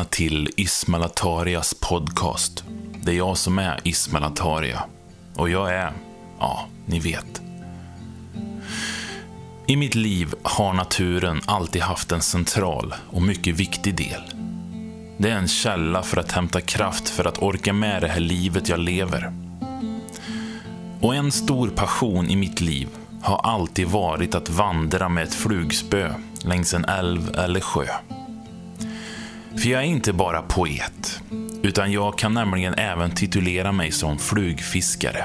Välkomna till Ismail Atarias podcast. Det är jag som är Ismail Ataria. Och jag är, ja, ni vet. I mitt liv har naturen alltid haft en central och mycket viktig del. Det är en källa för att hämta kraft för att orka med det här livet jag lever. Och en stor passion i mitt liv har alltid varit att vandra med ett flugspö längs en älv eller sjö. För jag är inte bara poet, utan jag kan nämligen även titulera mig som flugfiskare.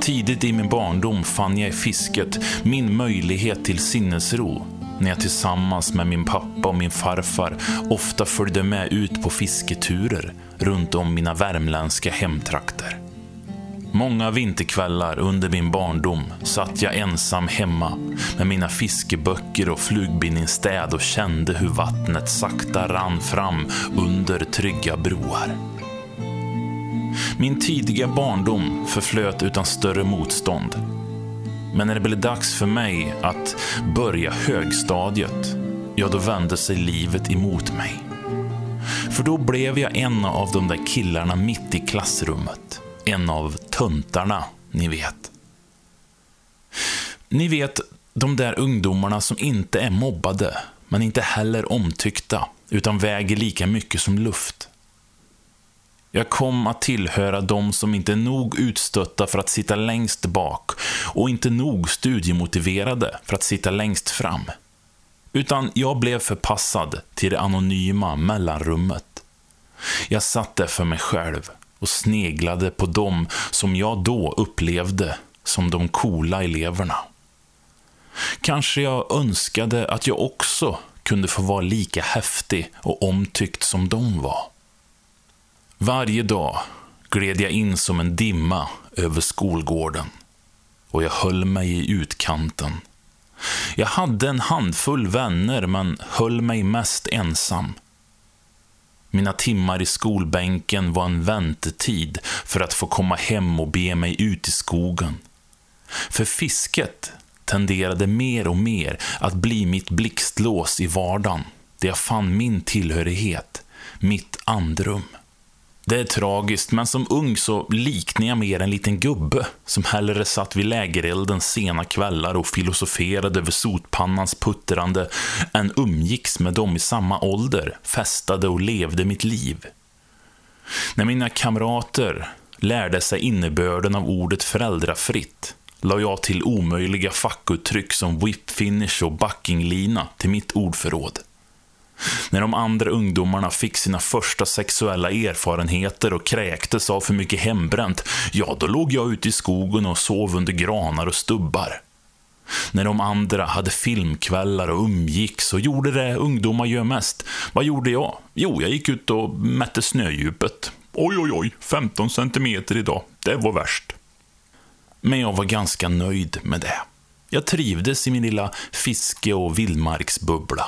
Tidigt i min barndom fann jag i fisket min möjlighet till sinnesro när jag tillsammans med min pappa och min farfar ofta följde med ut på fisketurer runt om mina värmländska hemtrakter. Många vinterkvällar under min barndom satt jag ensam hemma med mina fiskeböcker och flugbindningsstäd och kände hur vattnet sakta rann fram under trygga broar. Min tidiga barndom förflöt utan större motstånd. Men när det blev dags för mig att börja högstadiet, ja då vände sig livet emot mig. För då blev jag en av de där killarna mitt i klassrummet en av töntarna, ni vet. Ni vet, de där ungdomarna som inte är mobbade, men inte heller omtyckta, utan väger lika mycket som luft. Jag kom att tillhöra de som inte är nog utstötta för att sitta längst bak och inte nog studiemotiverade för att sitta längst fram. Utan jag blev förpassad till det anonyma mellanrummet. Jag satt där för mig själv och sneglade på dem som jag då upplevde som de coola eleverna. Kanske jag önskade att jag också kunde få vara lika häftig och omtyckt som de var. Varje dag gled jag in som en dimma över skolgården och jag höll mig i utkanten. Jag hade en handfull vänner men höll mig mest ensam. Mina timmar i skolbänken var en väntetid för att få komma hem och be mig ut i skogen. För fisket tenderade mer och mer att bli mitt blixtlås i vardagen, där jag fann min tillhörighet, mitt andrum. Det är tragiskt, men som ung så liknade jag mer en liten gubbe som hellre satt vid lägerelden sena kvällar och filosoferade över sotpannans puttrande än umgicks med dem i samma ålder, festade och levde mitt liv. När mina kamrater lärde sig innebörden av ordet föräldrafritt la jag till omöjliga fackuttryck som whip finish och backinglina till mitt ordförråd. När de andra ungdomarna fick sina första sexuella erfarenheter och kräktes av för mycket hembränt, ja, då låg jag ute i skogen och sov under granar och stubbar. När de andra hade filmkvällar och umgicks och gjorde det ungdomar gör mest, vad gjorde jag? Jo, jag gick ut och mätte snödjupet. Oj, oj, oj, 15 centimeter idag. Det var värst. Men jag var ganska nöjd med det. Jag trivdes i min lilla fiske och vildmarksbubbla.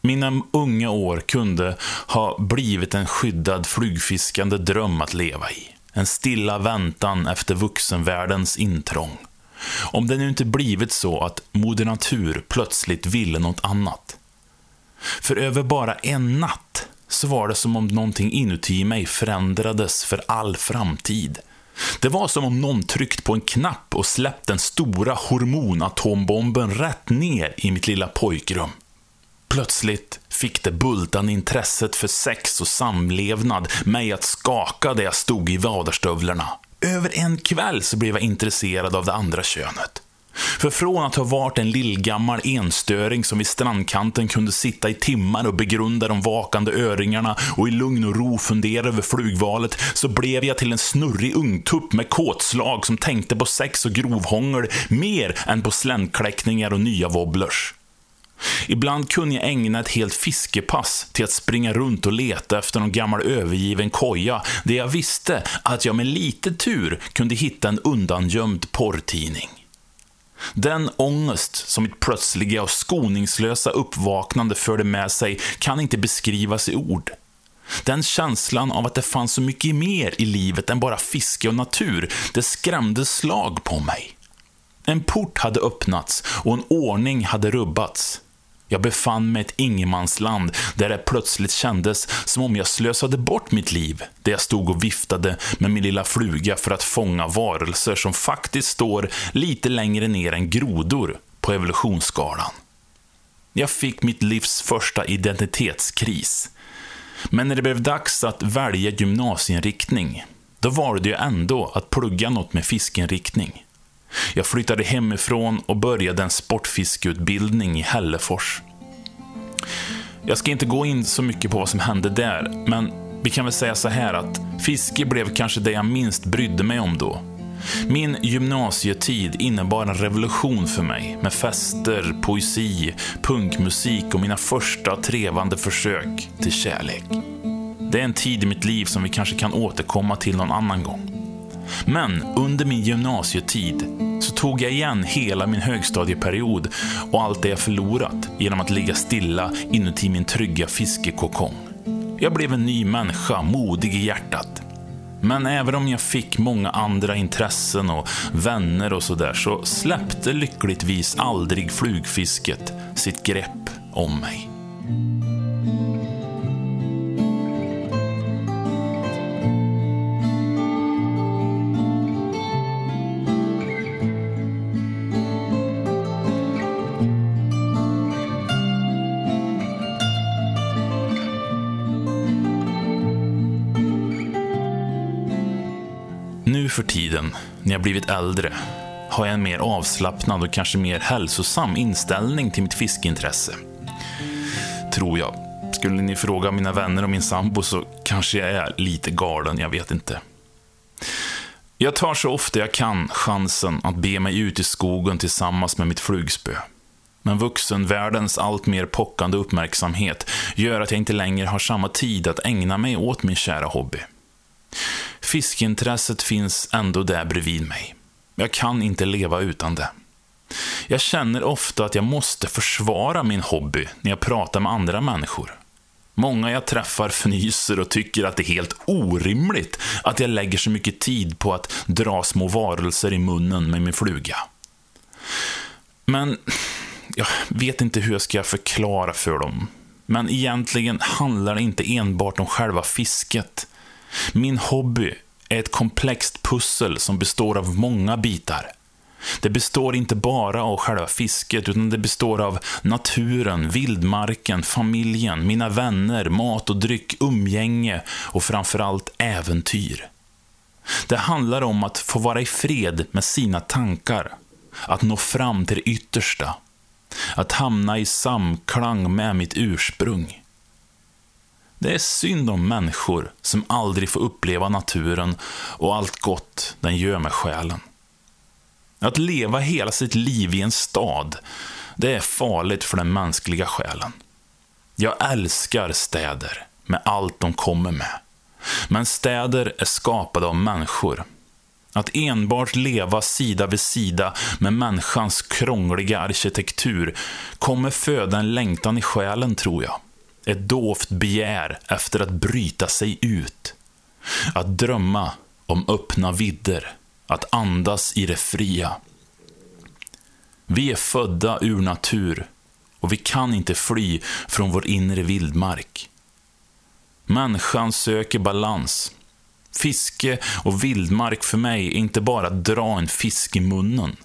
Mina unga år kunde ha blivit en skyddad flugfiskande dröm att leva i. En stilla väntan efter vuxenvärldens intrång. Om det nu inte blivit så att Moder Natur plötsligt ville något annat. För över bara en natt så var det som om någonting inuti mig förändrades för all framtid. Det var som om någon tryckt på en knapp och släppt den stora hormonatombomben rätt ner i mitt lilla pojkrum. Plötsligt fick det bultande intresset för sex och samlevnad mig att skaka där jag stod i vaderstövlarna. Över en kväll så blev jag intresserad av det andra könet. För från att ha varit en lillgammal enstöring som vid strandkanten kunde sitta i timmar och begrunda de vakande öringarna och i lugn och ro fundera över flugvalet, så blev jag till en snurrig ungtupp med kåtslag som tänkte på sex och grovhångel mer än på sländkläckningar och nya wobblers. Ibland kunde jag ägna ett helt fiskepass till att springa runt och leta efter någon gammal övergiven koja, där jag visste att jag med lite tur kunde hitta en undangömd porrtidning. Den ångest som mitt plötsliga och skoningslösa uppvaknande förde med sig kan inte beskrivas i ord. Den känslan av att det fanns så mycket mer i livet än bara fiske och natur, det skrämde slag på mig. En port hade öppnats och en ordning hade rubbats. Jag befann mig i ett ingenmansland där det plötsligt kändes som om jag slösade bort mitt liv. Där jag stod och viftade med min lilla fluga för att fånga varelser som faktiskt står lite längre ner än grodor på evolutionsskalan. Jag fick mitt livs första identitetskris. Men när det blev dags att välja gymnasieinriktning, då valde jag ändå att plugga något med fiskeinriktning. Jag flyttade hemifrån och började en sportfiskeutbildning i Hällefors. Jag ska inte gå in så mycket på vad som hände där, men vi kan väl säga så här att fiske blev kanske det jag minst brydde mig om då. Min gymnasietid innebar en revolution för mig med fester, poesi, punkmusik och mina första trevande försök till kärlek. Det är en tid i mitt liv som vi kanske kan återkomma till någon annan gång. Men under min gymnasietid så tog jag igen hela min högstadieperiod och allt det jag förlorat genom att ligga stilla inuti min trygga fiskekokong. Jag blev en ny människa, modig i hjärtat. Men även om jag fick många andra intressen och vänner och sådär så släppte lyckligtvis aldrig flugfisket sitt grepp om mig. Tiden, när jag blivit äldre, har jag en mer avslappnad och kanske mer hälsosam inställning till mitt fiskeintresse. Tror jag. Skulle ni fråga mina vänner och min sambo så kanske jag är lite galen, jag vet inte. Jag tar så ofta jag kan chansen att be mig ut i skogen tillsammans med mitt flugspö. Men vuxenvärldens allt mer pockande uppmärksamhet gör att jag inte längre har samma tid att ägna mig åt min kära hobby. Fiskintresset finns ändå där bredvid mig. Jag kan inte leva utan det. Jag känner ofta att jag måste försvara min hobby när jag pratar med andra människor. Många jag träffar fnyser och tycker att det är helt orimligt att jag lägger så mycket tid på att dra små varelser i munnen med min fluga. Men jag vet inte hur jag ska förklara för dem. Men egentligen handlar det inte enbart om själva fisket. Min hobby är ett komplext pussel som består av många bitar. Det består inte bara av själva fisket, utan det består av naturen, vildmarken, familjen, mina vänner, mat och dryck, umgänge och framförallt äventyr. Det handlar om att få vara i fred med sina tankar, att nå fram till det yttersta, att hamna i samklang med mitt ursprung. Det är synd om människor som aldrig får uppleva naturen och allt gott den gör med själen. Att leva hela sitt liv i en stad, det är farligt för den mänskliga själen. Jag älskar städer med allt de kommer med. Men städer är skapade av människor. Att enbart leva sida vid sida med människans krångliga arkitektur kommer föda en längtan i själen, tror jag ett dovt begär efter att bryta sig ut. Att drömma om öppna vidder, att andas i det fria. Vi är födda ur natur och vi kan inte fly från vår inre vildmark. Människan söker balans. Fiske och vildmark för mig är inte bara att dra en fisk i munnen.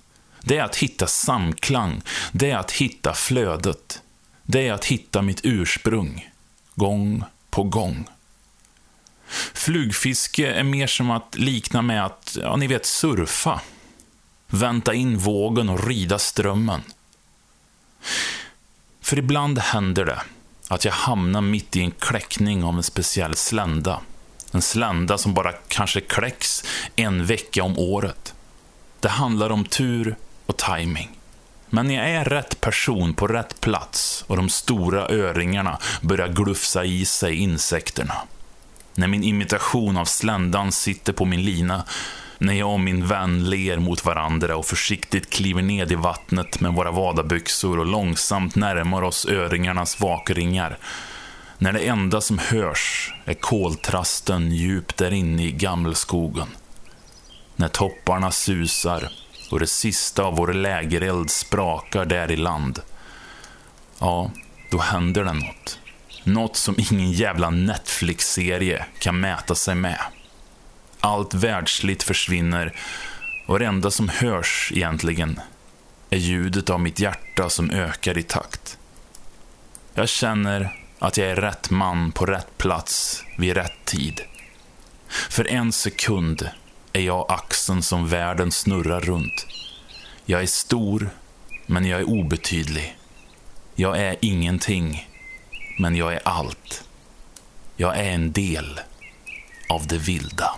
Det är att hitta samklang, det är att hitta flödet det är att hitta mitt ursprung, gång på gång. Flugfiske är mer som att likna med att, ja, ni vet, surfa. Vänta in vågen och rida strömmen. För ibland händer det att jag hamnar mitt i en kläckning av en speciell slända. En slända som bara kanske kläcks en vecka om året. Det handlar om tur och timing. Men när jag är rätt person på rätt plats och de stora öringarna börjar glufsa i sig insekterna. När min imitation av sländan sitter på min lina. När jag och min vän ler mot varandra och försiktigt kliver ned i vattnet med våra vadabyxor och långsamt närmar oss öringarnas vakringar. När det enda som hörs är koltrasten djupt där inne i gammelskogen. När topparna susar och det sista av vår lägereld sprakar där i land. ja, då händer det något. Något som ingen jävla Netflix-serie kan mäta sig med. Allt världsligt försvinner och det enda som hörs egentligen är ljudet av mitt hjärta som ökar i takt. Jag känner att jag är rätt man på rätt plats vid rätt tid. För en sekund är jag axeln som världen snurrar runt. Jag är stor, men jag är obetydlig. Jag är ingenting, men jag är allt. Jag är en del av det vilda.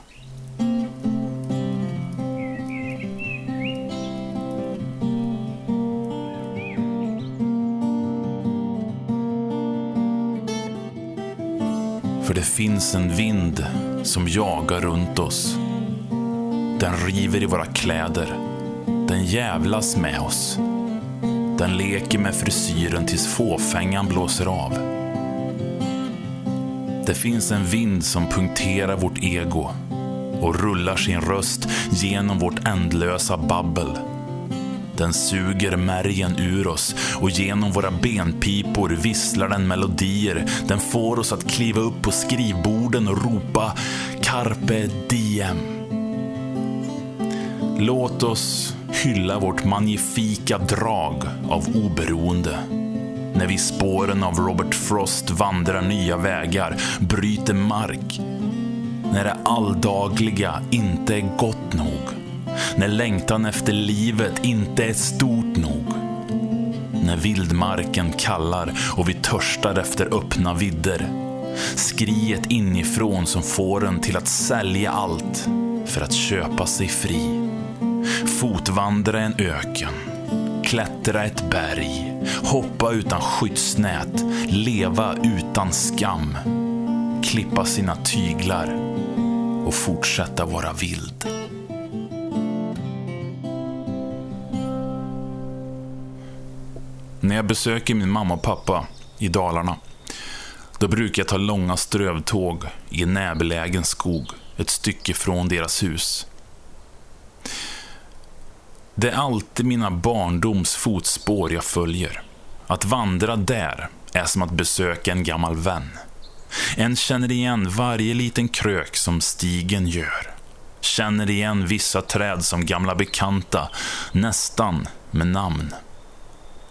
För det finns en vind som jagar runt oss. Den river i våra kläder. Den jävlas med oss. Den leker med frisyren tills fåfängan blåser av. Det finns en vind som punkterar vårt ego och rullar sin röst genom vårt ändlösa babbel. Den suger märgen ur oss och genom våra benpipor visslar den melodier. Den får oss att kliva upp på skrivborden och ropa Carpe diem. Låt oss hylla vårt magnifika drag av oberoende. När vi i spåren av Robert Frost vandrar nya vägar, bryter mark. När det alldagliga inte är gott nog. När längtan efter livet inte är stort nog. När vildmarken kallar och vi törstar efter öppna vidder. Skriet inifrån som får en till att sälja allt för att köpa sig fri. Fotvandra en öken. Klättra ett berg. Hoppa utan skyddsnät. Leva utan skam. Klippa sina tyglar och fortsätta vara vild. När jag besöker min mamma och pappa i Dalarna, då brukar jag ta långa strövtåg i en närbelägen skog ett stycke från deras hus. Det är alltid mina barndoms fotspår jag följer. Att vandra där är som att besöka en gammal vän. En känner igen varje liten krök som stigen gör. Känner igen vissa träd som gamla bekanta, nästan med namn.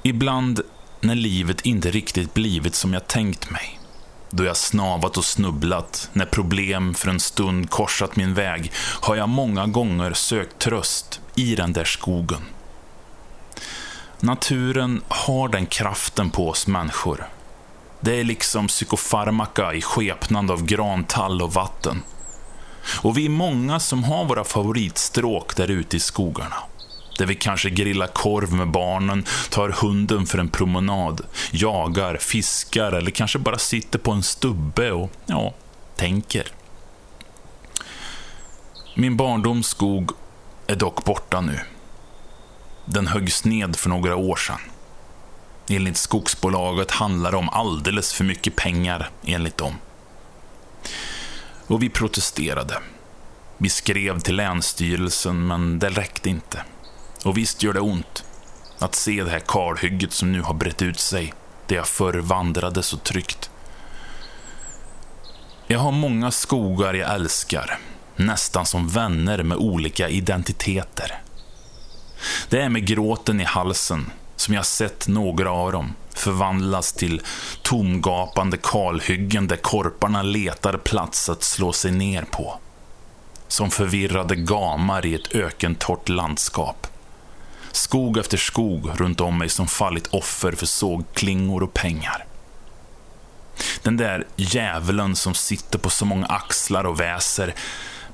Ibland när livet inte riktigt blivit som jag tänkt mig. Då jag snavat och snubblat, när problem för en stund korsat min väg, har jag många gånger sökt tröst i den där skogen. Naturen har den kraften på oss människor. Det är liksom psykofarmaka i skepnad av grantall och vatten. Och vi är många som har våra favoritstråk där ute i skogarna. Där vi kanske grillar korv med barnen, tar hunden för en promenad, jagar, fiskar eller kanske bara sitter på en stubbe och, ja, tänker. Min barndoms skog är dock borta nu. Den höggs ned för några år sedan. Enligt skogsbolaget handlar det om alldeles för mycket pengar, enligt dem. Och vi protesterade. Vi skrev till Länsstyrelsen, men det räckte inte. Och visst gör det ont att se det här kalhygget som nu har brett ut sig, där jag förr vandrade så tryggt. Jag har många skogar jag älskar, nästan som vänner med olika identiteter. Det är med gråten i halsen som jag sett några av dem förvandlas till tomgapande kalhyggen där korparna letar plats att slå sig ner på. Som förvirrade gamar i ett ökentorrt landskap. Skog efter skog runt om mig som fallit offer för sågklingor och pengar. Den där djävulen som sitter på så många axlar och väser.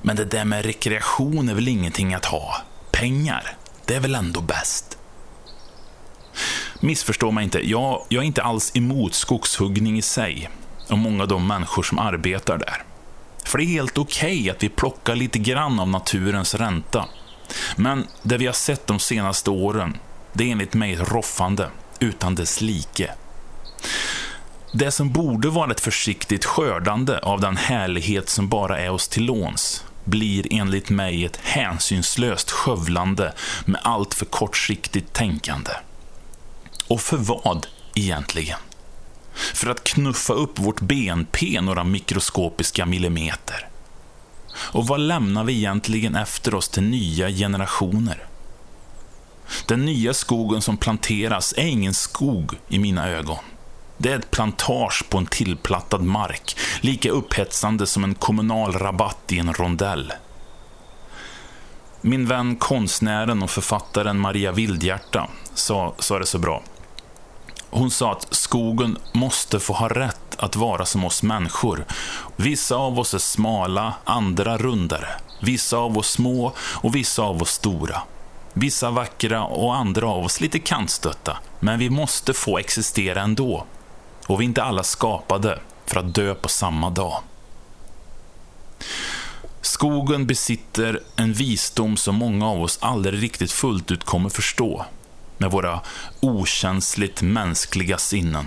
Men det där med rekreation är väl ingenting att ha? Pengar, det är väl ändå bäst? Missförstå mig inte, jag, jag är inte alls emot skogshuggning i sig och många av de människor som arbetar där. För det är helt okej okay att vi plockar lite grann av naturens ränta. Men det vi har sett de senaste åren, det är enligt mig roffande utan dess like. Det som borde vara ett försiktigt skördande av den härlighet som bara är oss till låns, blir enligt mig ett hänsynslöst skövlande med allt för kortsiktigt tänkande. Och för vad egentligen? För att knuffa upp vårt BNP några mikroskopiska millimeter? Och vad lämnar vi egentligen efter oss till nya generationer? Den nya skogen som planteras är ingen skog i mina ögon. Det är ett plantage på en tillplattad mark, lika upphetsande som en kommunal rabatt i en rondell. Min vän konstnären och författaren Maria Vildhjärta sa, sa det så bra. Hon sa att skogen måste få ha rätt att vara som oss människor. Vissa av oss är smala, andra rundare. Vissa av oss små och vissa av oss stora. Vissa vackra och andra av oss lite kantstötta. Men vi måste få existera ändå. Och vi är inte alla skapade för att dö på samma dag. Skogen besitter en visdom som många av oss aldrig riktigt fullt ut kommer förstå med våra okänsligt mänskliga sinnen.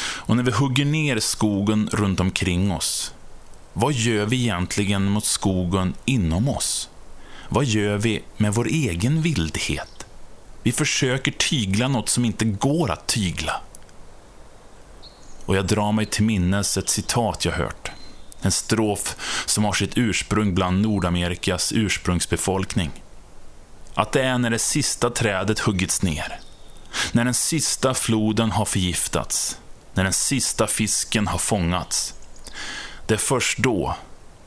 Och när vi hugger ner skogen runt omkring oss, vad gör vi egentligen mot skogen inom oss? Vad gör vi med vår egen vildhet? Vi försöker tygla något som inte går att tygla. Och jag drar mig till minnes ett citat jag hört. En strof som har sitt ursprung bland Nordamerikas ursprungsbefolkning. Att det är när det sista trädet huggits ner, när den sista floden har förgiftats, när den sista fisken har fångats. Det är först då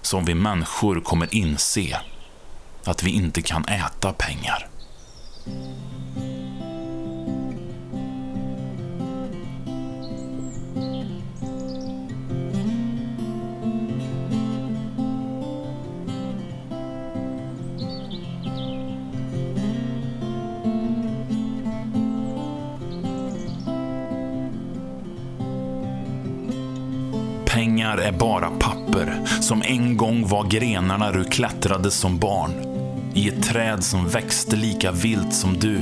som vi människor kommer inse att vi inte kan äta pengar. Pengar är bara papper som en gång var grenarna du klättrade som barn. I ett träd som växte lika vilt som du.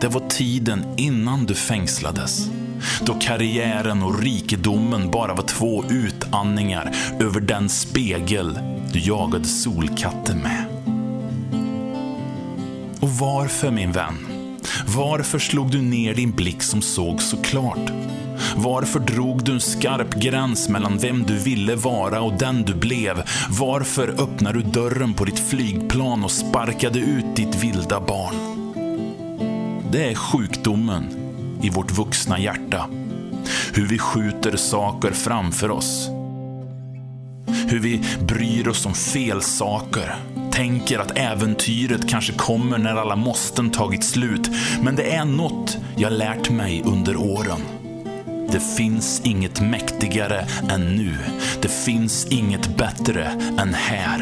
Det var tiden innan du fängslades. Då karriären och rikedomen bara var två utandningar över den spegel du jagade solkatten med. Och varför, min vän? Varför slog du ner din blick som såg så klart? Varför drog du en skarp gräns mellan vem du ville vara och den du blev? Varför öppnade du dörren på ditt flygplan och sparkade ut ditt vilda barn? Det är sjukdomen i vårt vuxna hjärta. Hur vi skjuter saker framför oss. Hur vi bryr oss om fel saker. Tänker att äventyret kanske kommer när alla måsten tagit slut. Men det är något jag lärt mig under åren. Det finns inget mäktigare än nu. Det finns inget bättre än här.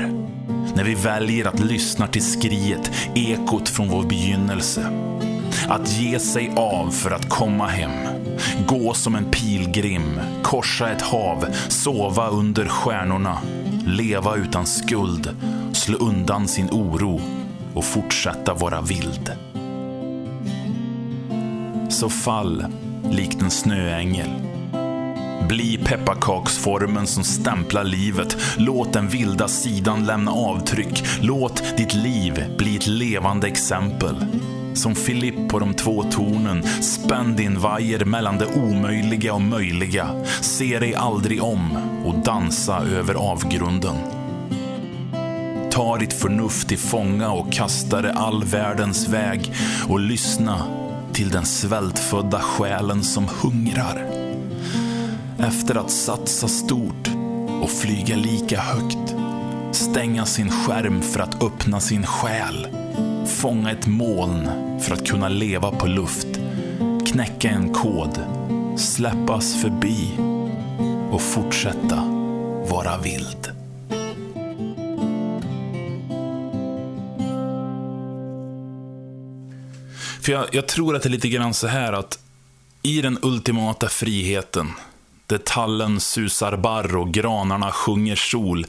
När vi väljer att lyssna till skriet, ekot från vår begynnelse. Att ge sig av för att komma hem. Gå som en pilgrim, korsa ett hav, sova under stjärnorna. Leva utan skuld, slå undan sin oro och fortsätta vara vild. Så fall likt en snöängel. Bli pepparkaksformen som stämplar livet. Låt den vilda sidan lämna avtryck. Låt ditt liv bli ett levande exempel. Som Filipp på de två tornen, spänn din vajer mellan det omöjliga och möjliga. Se dig aldrig om och dansa över avgrunden. Ta ditt förnuft till fånga och kasta det all världens väg och lyssna till den svältfödda själen som hungrar. Efter att satsa stort och flyga lika högt. Stänga sin skärm för att öppna sin själ. Fånga ett moln för att kunna leva på luft. Knäcka en kod. Släppas förbi och fortsätta vara vild. För jag, jag tror att det är lite grann så här att i den ultimata friheten, där tallen susar barr och granarna sjunger sol,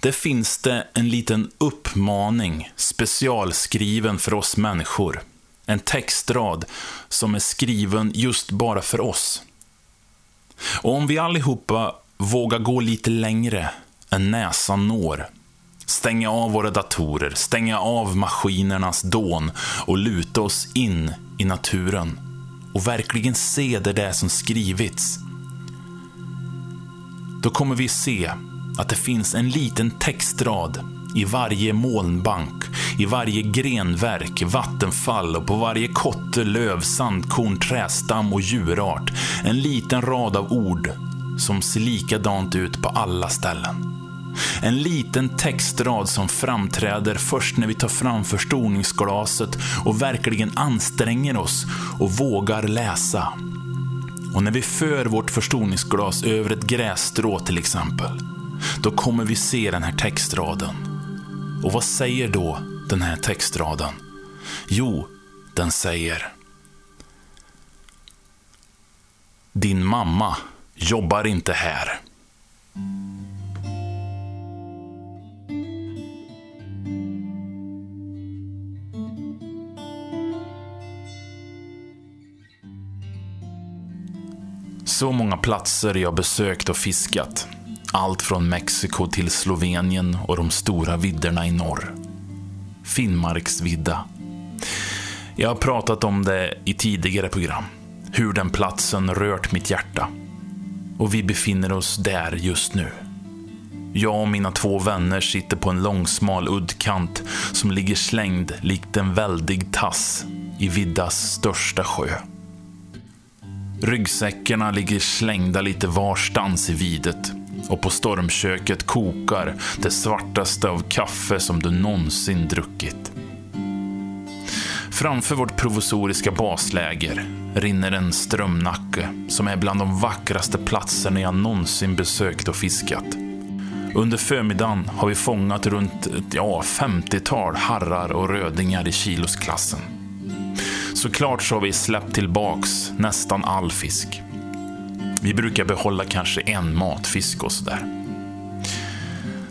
där finns det en liten uppmaning specialskriven för oss människor. En textrad som är skriven just bara för oss. Och om vi allihopa vågar gå lite längre än näsan når, stänga av våra datorer, stänga av maskinernas dån och luta oss in i naturen. och verkligen se det där som skrivits, då kommer vi se att det finns en liten textrad i varje molnbank, i varje grenverk, vattenfall och på varje kotte, löv, sandkorn, trästam och djurart. En liten rad av ord som ser likadant ut på alla ställen. En liten textrad som framträder först när vi tar fram förstoringsglaset och verkligen anstränger oss och vågar läsa. Och när vi för vårt förstoringsglas över ett grässtrå till exempel, då kommer vi se den här textraden. Och vad säger då den här textraden? Jo, den säger Din mamma jobbar inte här. Så många platser jag besökt och fiskat. Allt från Mexiko till Slovenien och de stora vidderna i norr. Finnmarksvidda. Jag har pratat om det i tidigare program. Hur den platsen rört mitt hjärta. Och vi befinner oss där just nu. Jag och mina två vänner sitter på en långsmal uddkant som ligger slängd likt en väldig tass i Viddas största sjö. Ryggsäckarna ligger slängda lite varstans i videt och på stormköket kokar det svartaste av kaffe som du någonsin druckit. Framför vårt provisoriska basläger rinner en strömnacke som är bland de vackraste platserna jag någonsin besökt och fiskat. Under förmiddagen har vi fångat runt ja, 50-tal harrar och rödingar i kilosklassen. Såklart så har vi släppt tillbaks nästan all fisk. Vi brukar behålla kanske en matfisk och sådär.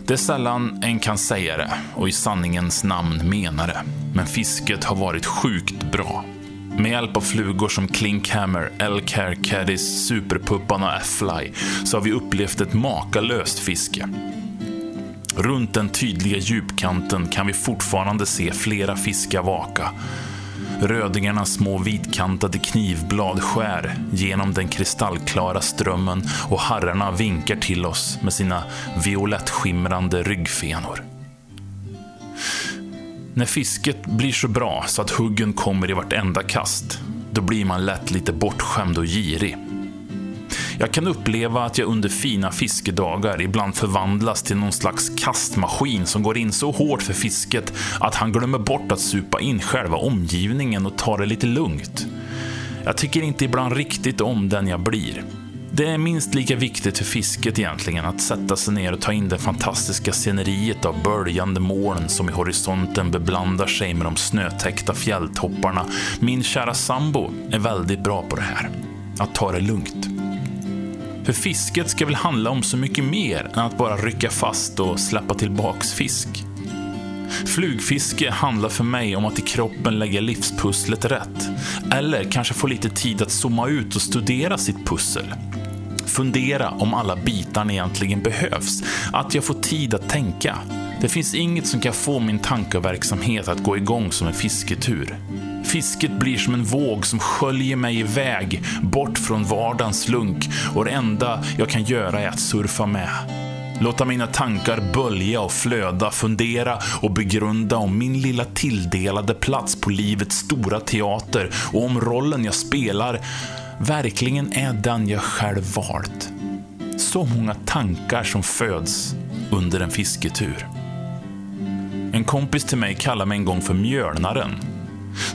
Det är sällan en kan säga det och i sanningens namn mena det. Men fisket har varit sjukt bra. Med hjälp av flugor som Klinkhammer, Elcare, Caddis, Superpuppan och F-Fly så har vi upplevt ett makalöst fiske. Runt den tydliga djupkanten kan vi fortfarande se flera fiskar vaka Rödingarnas små vitkantade knivblad skär genom den kristallklara strömmen och harrarna vinkar till oss med sina violettskimrande ryggfenor. När fisket blir så bra så att huggen kommer i vartenda kast, då blir man lätt lite bortskämd och girig. Jag kan uppleva att jag under fina fiskedagar ibland förvandlas till någon slags kastmaskin som går in så hårt för fisket att han glömmer bort att supa in själva omgivningen och ta det lite lugnt. Jag tycker inte ibland riktigt om den jag blir. Det är minst lika viktigt för fisket egentligen att sätta sig ner och ta in det fantastiska sceneriet av böljande moln som i horisonten beblandar sig med de snötäckta fjälltopparna. Min kära sambo är väldigt bra på det här. Att ta det lugnt. För fisket ska väl handla om så mycket mer än att bara rycka fast och släppa tillbaks fisk. Flugfiske handlar för mig om att i kroppen lägga livspusslet rätt. Eller kanske få lite tid att zooma ut och studera sitt pussel. Fundera om alla bitarna egentligen behövs. Att jag får tid att tänka. Det finns inget som kan få min tankeverksamhet att gå igång som en fisketur. Fisket blir som en våg som sköljer mig iväg bort från vardagens lunk och det enda jag kan göra är att surfa med. Låta mina tankar bölja och flöda, fundera och begrunda om min lilla tilldelade plats på livets stora teater och om rollen jag spelar verkligen är den jag själv valt. Så många tankar som föds under en fisketur. En kompis till mig kallade mig en gång för mjölnaren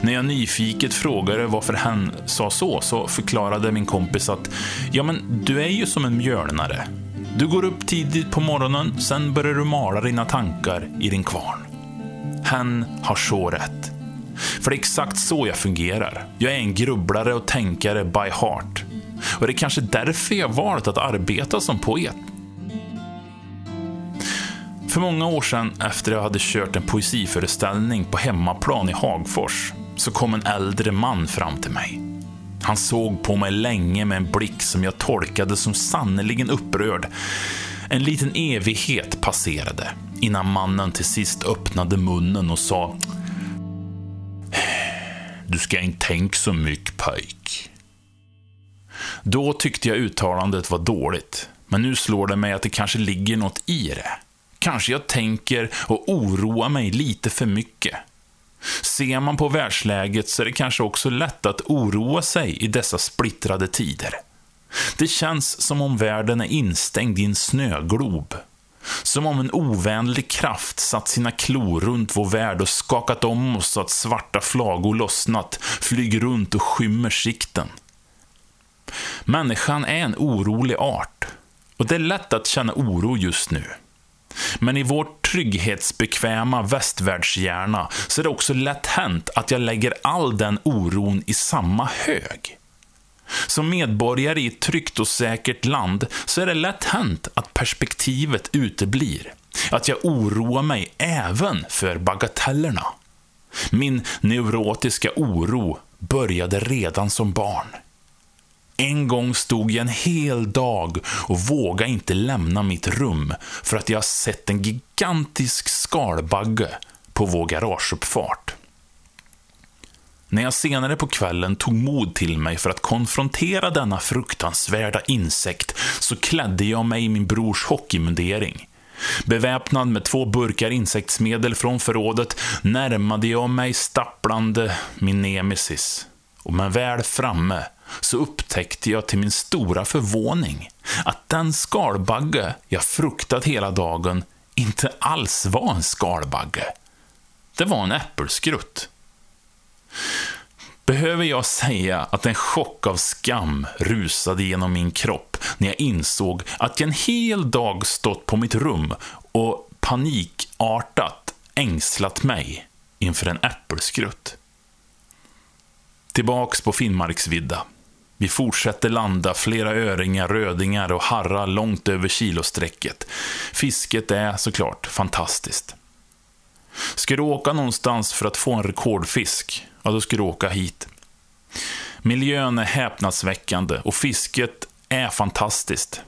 när jag nyfiket frågade varför han sa så, så förklarade min kompis att ja, men du är ju som en mjölnare. Du går upp tidigt på morgonen, sen börjar du mala dina tankar i din kvarn. Han har så rätt. För det är exakt så jag fungerar. Jag är en grubblare och tänkare by heart. Och det är kanske därför jag valt att arbeta som poet. För många år sedan, efter jag hade kört en poesiföreställning på hemmaplan i Hagfors, så kom en äldre man fram till mig. Han såg på mig länge med en blick som jag tolkade som sannerligen upprörd. En liten evighet passerade innan mannen till sist öppnade munnen och sa Du ska inte tänka så mycket pojk. Då tyckte jag uttalandet var dåligt, men nu slår det mig att det kanske ligger något i det. Kanske jag tänker och oroar mig lite för mycket. Ser man på världsläget så är det kanske också lätt att oroa sig i dessa splittrade tider. Det känns som om världen är instängd i en snöglob. Som om en ovänlig kraft satt sina klor runt vår värld och skakat om oss så att svarta flagor lossnat, flyger runt och skymmer sikten. Människan är en orolig art och det är lätt att känna oro just nu. Men i vår trygghetsbekväma västvärldshjärna så är det också lätt hänt att jag lägger all den oron i samma hög. Som medborgare i ett tryggt och säkert land så är det lätt hänt att perspektivet uteblir. Att jag oroar mig även för bagatellerna. Min neurotiska oro började redan som barn. En gång stod jag en hel dag och vågade inte lämna mitt rum för att jag sett en gigantisk skalbagge på vår garageuppfart. När jag senare på kvällen tog mod till mig för att konfrontera denna fruktansvärda insekt så klädde jag mig i min brors hockeymundering. Beväpnad med två burkar insektsmedel från förrådet närmade jag mig stapplande min nemesis. Och men väl framme så upptäckte jag till min stora förvåning att den skalbagge jag fruktat hela dagen inte alls var en skalbagge. Det var en äppelskrutt. Behöver jag säga att en chock av skam rusade genom min kropp när jag insåg att jag en hel dag stått på mitt rum och panikartat ängslat mig inför en äppelskrutt. Tillbaks på Finnmarksvidda. Vi fortsätter landa flera öringar, rödingar och harrar långt över kilosträcket. Fisket är såklart fantastiskt. Ska du åka någonstans för att få en rekordfisk, ja då ska du åka hit. Miljön är häpnadsväckande och fisket är fantastiskt.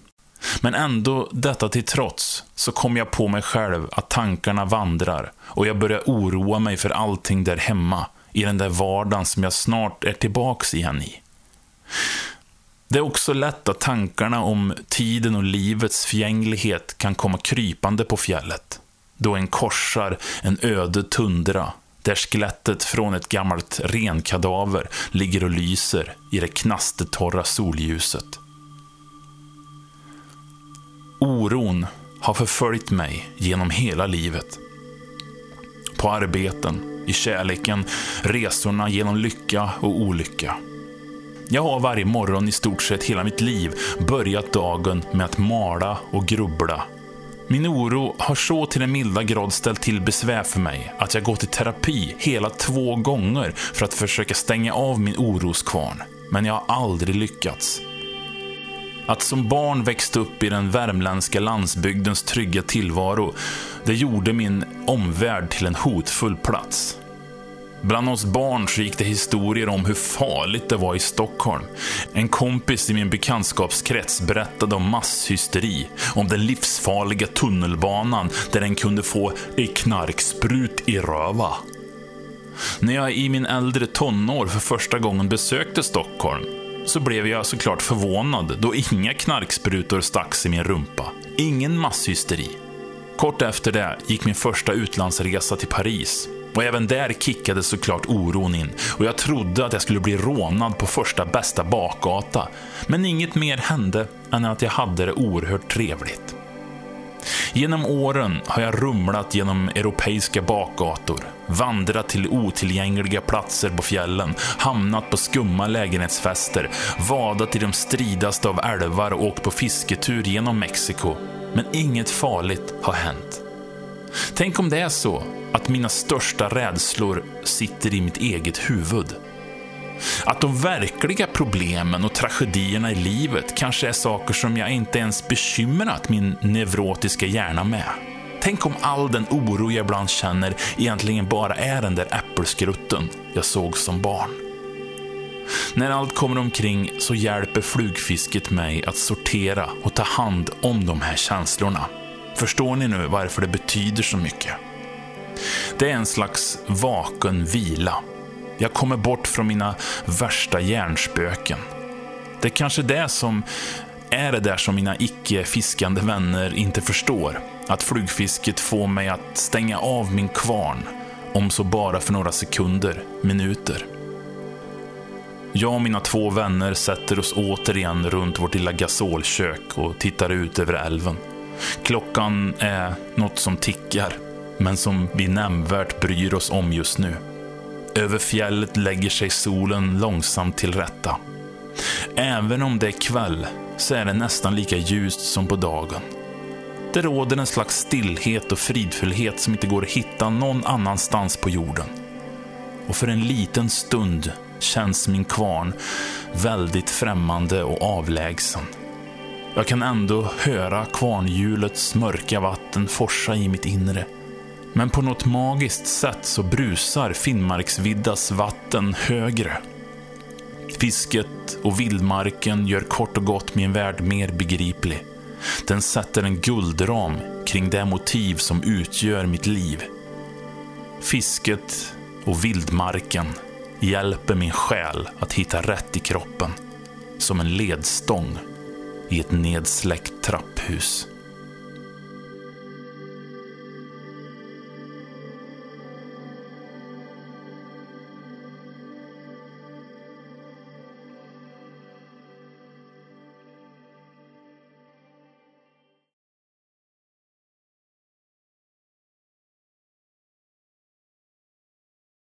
Men ändå, detta till trots, så kom jag på mig själv att tankarna vandrar och jag börjar oroa mig för allting där hemma, i den där vardagen som jag snart är tillbaks igen i. Det är också lätt att tankarna om tiden och livets förgänglighet kan komma krypande på fjället, då en korsar en öde tundra där skelettet från ett gammalt renkadaver ligger och lyser i det knastertorra solljuset. Oron har förföljt mig genom hela livet. På arbeten, i kärleken, resorna genom lycka och olycka. Jag har varje morgon i stort sett hela mitt liv börjat dagen med att mala och grubbla. Min oro har så till en milda grad ställt till besvär för mig att jag gått i terapi hela två gånger för att försöka stänga av min oroskvarn. Men jag har aldrig lyckats. Att som barn växa upp i den värmländska landsbygdens trygga tillvaro, det gjorde min omvärld till en hotfull plats. Bland oss barn så gick det historier om hur farligt det var i Stockholm. En kompis i min bekantskapskrets berättade om masshysteri, om den livsfarliga tunnelbanan där den kunde få en knarksprut i röva. När jag i min äldre tonår för första gången besökte Stockholm så blev jag såklart förvånad då inga knarksprutor stacks i min rumpa. Ingen masshysteri. Kort efter det gick min första utlandsresa till Paris och även där kickade såklart oron in och jag trodde att jag skulle bli rånad på första bästa bakgata. Men inget mer hände än att jag hade det oerhört trevligt. Genom åren har jag rumlat genom europeiska bakgator, vandrat till otillgängliga platser på fjällen, hamnat på skumma lägenhetsfester, vadat i de stridaste av älvar och åkt på fisketur genom Mexiko. Men inget farligt har hänt. Tänk om det är så att mina största rädslor sitter i mitt eget huvud. Att de verkliga problemen och tragedierna i livet kanske är saker som jag inte ens bekymrat min neurotiska hjärna med. Tänk om all den oro jag ibland känner egentligen bara är den där äppelskrutten jag såg som barn. När allt kommer omkring så hjälper flugfisket mig att sortera och ta hand om de här känslorna. Förstår ni nu varför det betyder så mycket? Det är en slags vaken vila. Jag kommer bort från mina värsta hjärnspöken. Det är kanske det som är det där som mina icke-fiskande vänner inte förstår. Att flugfisket får mig att stänga av min kvarn, om så bara för några sekunder, minuter. Jag och mina två vänner sätter oss återigen runt vårt lilla gasolkök och tittar ut över älven. Klockan är något som tickar, men som vi nämnvärt bryr oss om just nu. Över fjället lägger sig solen långsamt till rätta. Även om det är kväll så är det nästan lika ljust som på dagen. Det råder en slags stillhet och fridfullhet som inte går att hitta någon annanstans på jorden. Och för en liten stund känns min kvarn väldigt främmande och avlägsen. Jag kan ändå höra kvarnhjulets mörka vatten forsa i mitt inre. Men på något magiskt sätt så brusar Finnmarksviddas vatten högre. Fisket och vildmarken gör kort och gott min värld mer begriplig. Den sätter en guldram kring det motiv som utgör mitt liv. Fisket och vildmarken hjälper min själ att hitta rätt i kroppen. Som en ledstång i ett nedsläckt trapphus.